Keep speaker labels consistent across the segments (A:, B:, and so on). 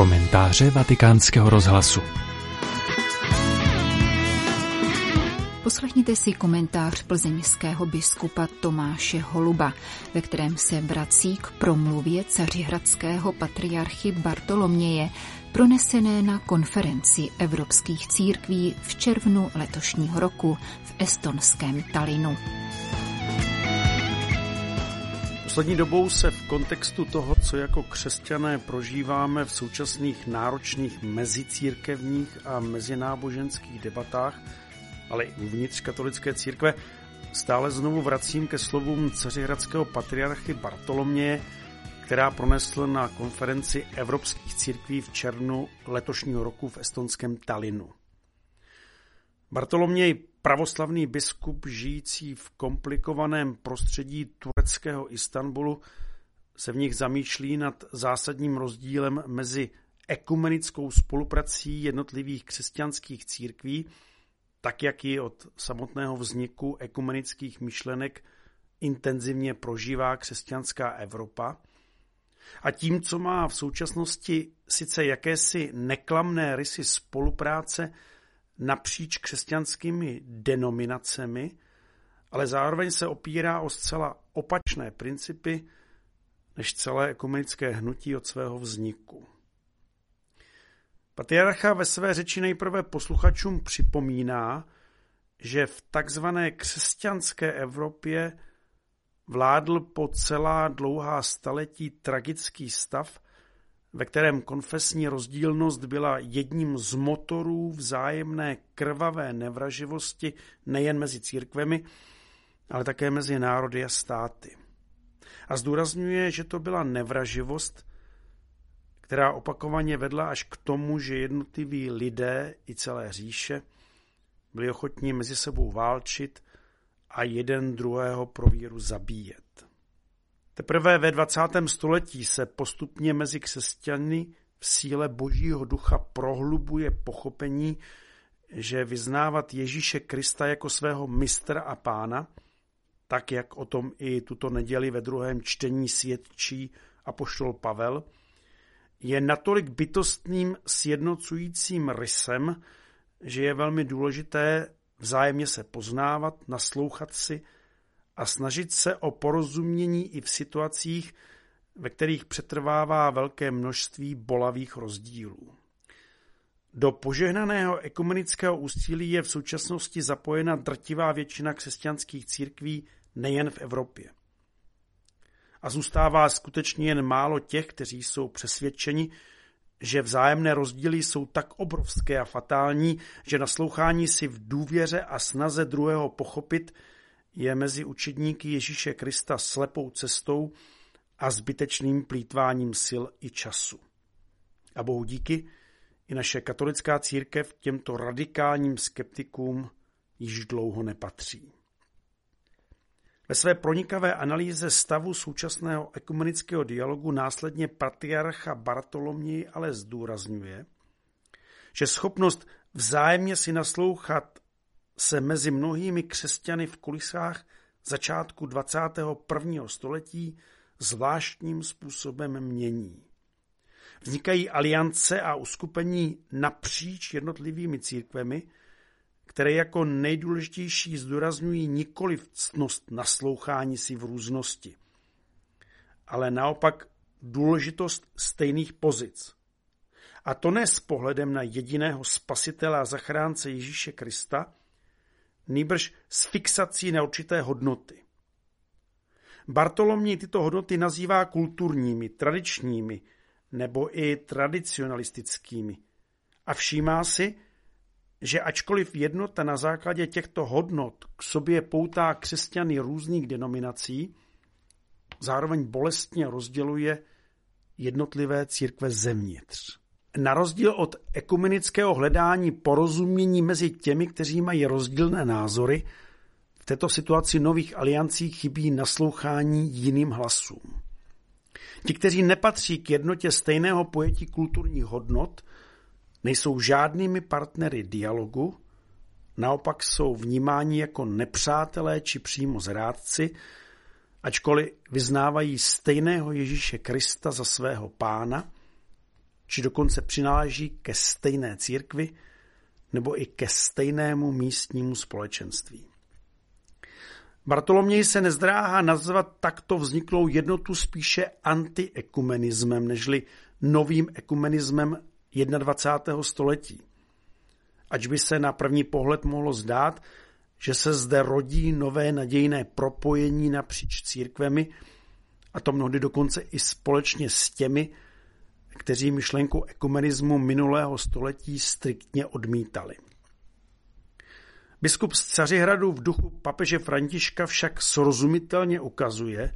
A: Komentáře vatikánského rozhlasu
B: Poslechněte si komentář plzeňského biskupa Tomáše Holuba, ve kterém se vrací k promluvě cařihradského patriarchy Bartoloměje, pronesené na konferenci evropských církví v červnu letošního roku v estonském Talinu.
C: Poslední dobou se v kontextu toho, co jako křesťané prožíváme v současných náročných mezicírkevních a mezináboženských debatách, ale i uvnitř katolické církve, stále znovu vracím ke slovům cařihradského patriarchy Bartoloměje, která pronesl na konferenci evropských církví v červnu letošního roku v estonském Talinu. Bartoloměj, pravoslavný biskup žijící v komplikovaném prostředí tureckého Istanbulu, se v nich zamýšlí nad zásadním rozdílem mezi ekumenickou spoluprací jednotlivých křesťanských církví, tak jak ji od samotného vzniku ekumenických myšlenek intenzivně prožívá křesťanská Evropa, a tím, co má v současnosti sice jakési neklamné rysy spolupráce napříč křesťanskými denominacemi, ale zároveň se opírá o zcela opačné principy než celé ekumenické hnutí od svého vzniku. Patriarcha ve své řeči nejprve posluchačům připomíná, že v takzvané křesťanské Evropě vládl po celá dlouhá staletí tragický stav, ve kterém konfesní rozdílnost byla jedním z motorů vzájemné krvavé nevraživosti nejen mezi církvemi, ale také mezi národy a státy. A zdůrazňuje, že to byla nevraživost, která opakovaně vedla až k tomu, že jednotliví lidé i celé říše byli ochotní mezi sebou válčit a jeden druhého pro víru zabíjet. Teprve ve 20. století se postupně mezi křesťany v síle božího ducha prohlubuje pochopení, že vyznávat Ježíše Krista jako svého mistra a pána, tak jak o tom i tuto neděli ve druhém čtení svědčí apoštol Pavel, je natolik bytostným sjednocujícím rysem, že je velmi důležité vzájemně se poznávat, naslouchat si a snažit se o porozumění i v situacích, ve kterých přetrvává velké množství bolavých rozdílů. Do požehnaného ekumenického úsilí je v současnosti zapojena drtivá většina křesťanských církví nejen v Evropě. A zůstává skutečně jen málo těch, kteří jsou přesvědčeni, že vzájemné rozdíly jsou tak obrovské a fatální, že naslouchání si v důvěře a snaze druhého pochopit je mezi učedníky Ježíše Krista slepou cestou a zbytečným plítváním sil i času. A bohu díky, i naše katolická církev těmto radikálním skeptikům již dlouho nepatří. Ve své pronikavé analýze stavu současného ekumenického dialogu následně patriarcha Bartoloměj ale zdůrazňuje, že schopnost vzájemně si naslouchat se mezi mnohými křesťany v kulisách začátku 21. století zvláštním způsobem mění. Vznikají aliance a uskupení napříč jednotlivými církvemi, které jako nejdůležitější zdůrazňují nikoli ctnost naslouchání si v různosti, ale naopak důležitost stejných pozic. A to ne s pohledem na jediného spasitele a zachránce Ježíše Krista, nýbrž s fixací na určité hodnoty. Bartoloměj tyto hodnoty nazývá kulturními, tradičními nebo i tradicionalistickými a všímá si, že ačkoliv jednota na základě těchto hodnot k sobě poutá křesťany různých denominací, zároveň bolestně rozděluje jednotlivé církve zevnitř. Na rozdíl od ekumenického hledání porozumění mezi těmi, kteří mají rozdílné názory, v této situaci nových aliancí chybí naslouchání jiným hlasům. Ti, kteří nepatří k jednotě stejného pojetí kulturních hodnot, nejsou žádnými partnery dialogu, naopak jsou vnímáni jako nepřátelé či přímo zrádci, ačkoliv vyznávají stejného Ježíše Krista za svého pána či dokonce přináleží ke stejné církvi nebo i ke stejnému místnímu společenství. Bartoloměj se nezdráhá nazvat takto vzniklou jednotu spíše antiekumenismem, nežli novým ekumenismem 21. století. Ač by se na první pohled mohlo zdát, že se zde rodí nové nadějné propojení napříč církvemi, a to mnohdy dokonce i společně s těmi, kteří myšlenku ekumenismu minulého století striktně odmítali. Biskup z Cařihradu v duchu papeže Františka však srozumitelně ukazuje,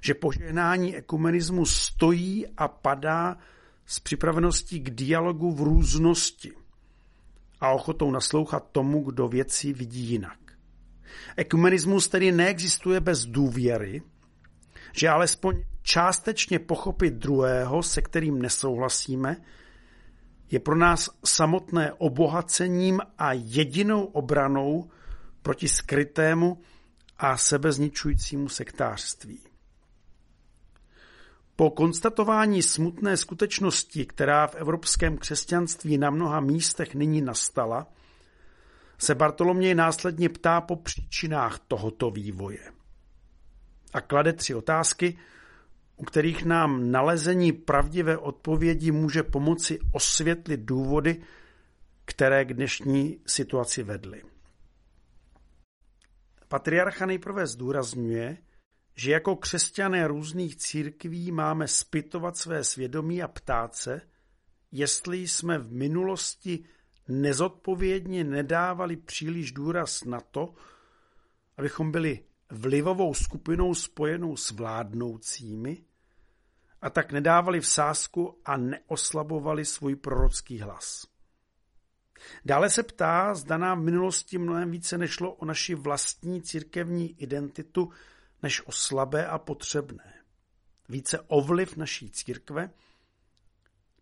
C: že požehnání ekumenismu stojí a padá s připraveností k dialogu v různosti a ochotou naslouchat tomu, kdo věci vidí jinak. Ekumenismus tedy neexistuje bez důvěry, že alespoň částečně pochopit druhého, se kterým nesouhlasíme, je pro nás samotné obohacením a jedinou obranou proti skrytému a sebezničujícímu sektářství. Po konstatování smutné skutečnosti, která v evropském křesťanství na mnoha místech nyní nastala, se Bartoloměj následně ptá po příčinách tohoto vývoje. A klade tři otázky, u kterých nám nalezení pravdivé odpovědi může pomoci osvětlit důvody, které k dnešní situaci vedly. Patriarcha nejprve zdůrazňuje, že jako křesťané různých církví máme spytovat své svědomí a ptát se, jestli jsme v minulosti nezodpovědně nedávali příliš důraz na to, abychom byli vlivovou skupinou spojenou s vládnoucími a tak nedávali v sásku a neoslabovali svůj prorocký hlas. Dále se ptá, zda nám v minulosti mnohem více nešlo o naši vlastní církevní identitu, než o slabé a potřebné. Více o vliv naší církve,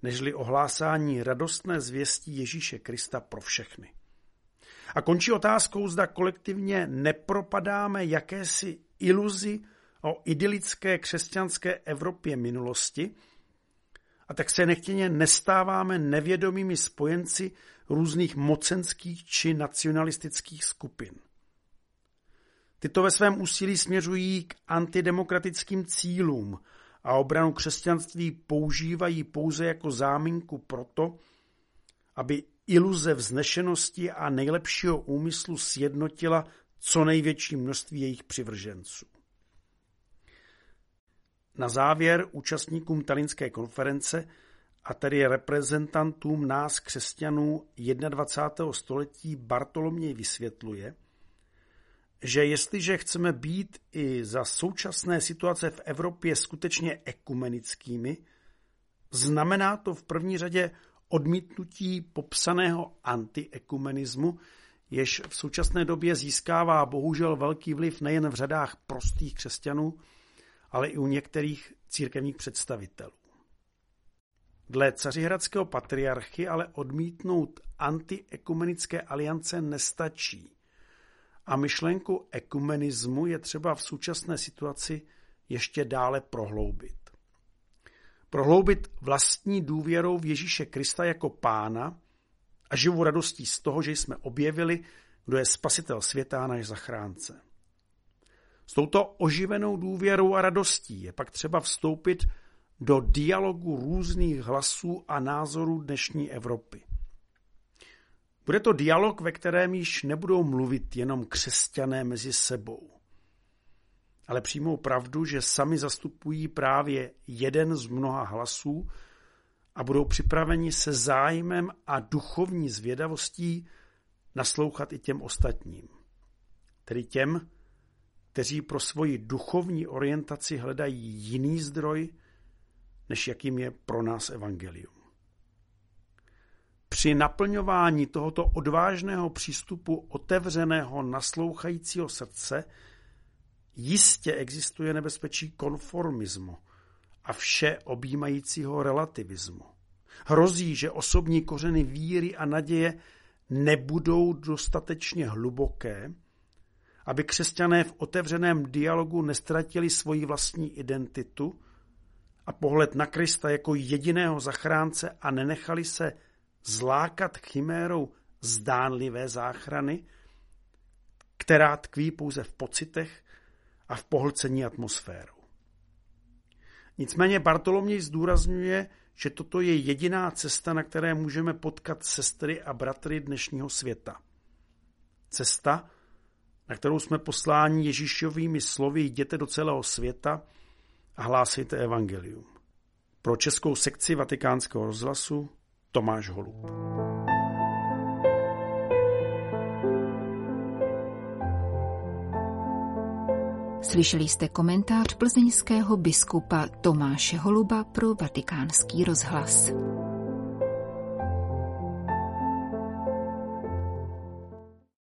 C: nežli ohlásání radostné zvěstí Ježíše Krista pro všechny. A končí otázkou, zda kolektivně nepropadáme jakési iluzi o idylické křesťanské Evropě minulosti, a tak se nechtěně nestáváme nevědomými spojenci různých mocenských či nacionalistických skupin. Tyto ve svém úsilí směřují k antidemokratickým cílům a obranu křesťanství používají pouze jako záminku proto, aby iluze vznešenosti a nejlepšího úmyslu sjednotila co největší množství jejich přivrženců. Na závěr účastníkům Talinské konference a tedy reprezentantům nás křesťanů 21. století Bartoloměj vysvětluje, že jestliže chceme být i za současné situace v Evropě skutečně ekumenickými, znamená to v první řadě odmítnutí popsaného antiekumenismu, jež v současné době získává bohužel velký vliv nejen v řadách prostých křesťanů, ale i u některých církevních představitelů. Dle cařihradského patriarchy ale odmítnout antiekumenické aliance nestačí a myšlenku ekumenismu je třeba v současné situaci ještě dále prohloubit. Prohloubit vlastní důvěrou v Ježíše Krista jako pána a živou radostí z toho, že jsme objevili, kdo je spasitel světa a náš zachránce. S touto oživenou důvěrou a radostí je pak třeba vstoupit do dialogu různých hlasů a názorů dnešní Evropy. Bude to dialog, ve kterém již nebudou mluvit jenom křesťané mezi sebou, ale přijmou pravdu, že sami zastupují právě jeden z mnoha hlasů a budou připraveni se zájmem a duchovní zvědavostí naslouchat i těm ostatním. Tedy těm, kteří pro svoji duchovní orientaci hledají jiný zdroj, než jakým je pro nás evangelium. Při naplňování tohoto odvážného přístupu otevřeného naslouchajícího srdce jistě existuje nebezpečí konformismu a vše objímajícího relativismu. Hrozí, že osobní kořeny víry a naděje nebudou dostatečně hluboké, aby křesťané v otevřeném dialogu nestratili svoji vlastní identitu a pohled na Krista jako jediného zachránce a nenechali se zlákat chimérou zdánlivé záchrany, která tkví pouze v pocitech a v pohlcení atmosférou. Nicméně Bartoloměj zdůrazňuje, že toto je jediná cesta, na které můžeme potkat sestry a bratry dnešního světa. Cesta, na kterou jsme posláni Ježíšovými slovy jděte do celého světa a hlásejte evangelium. Pro českou sekci vatikánského rozhlasu Tomáš Holub.
B: Slyšeli jste komentář plzeňského biskupa Tomáše Holuba pro vatikánský rozhlas.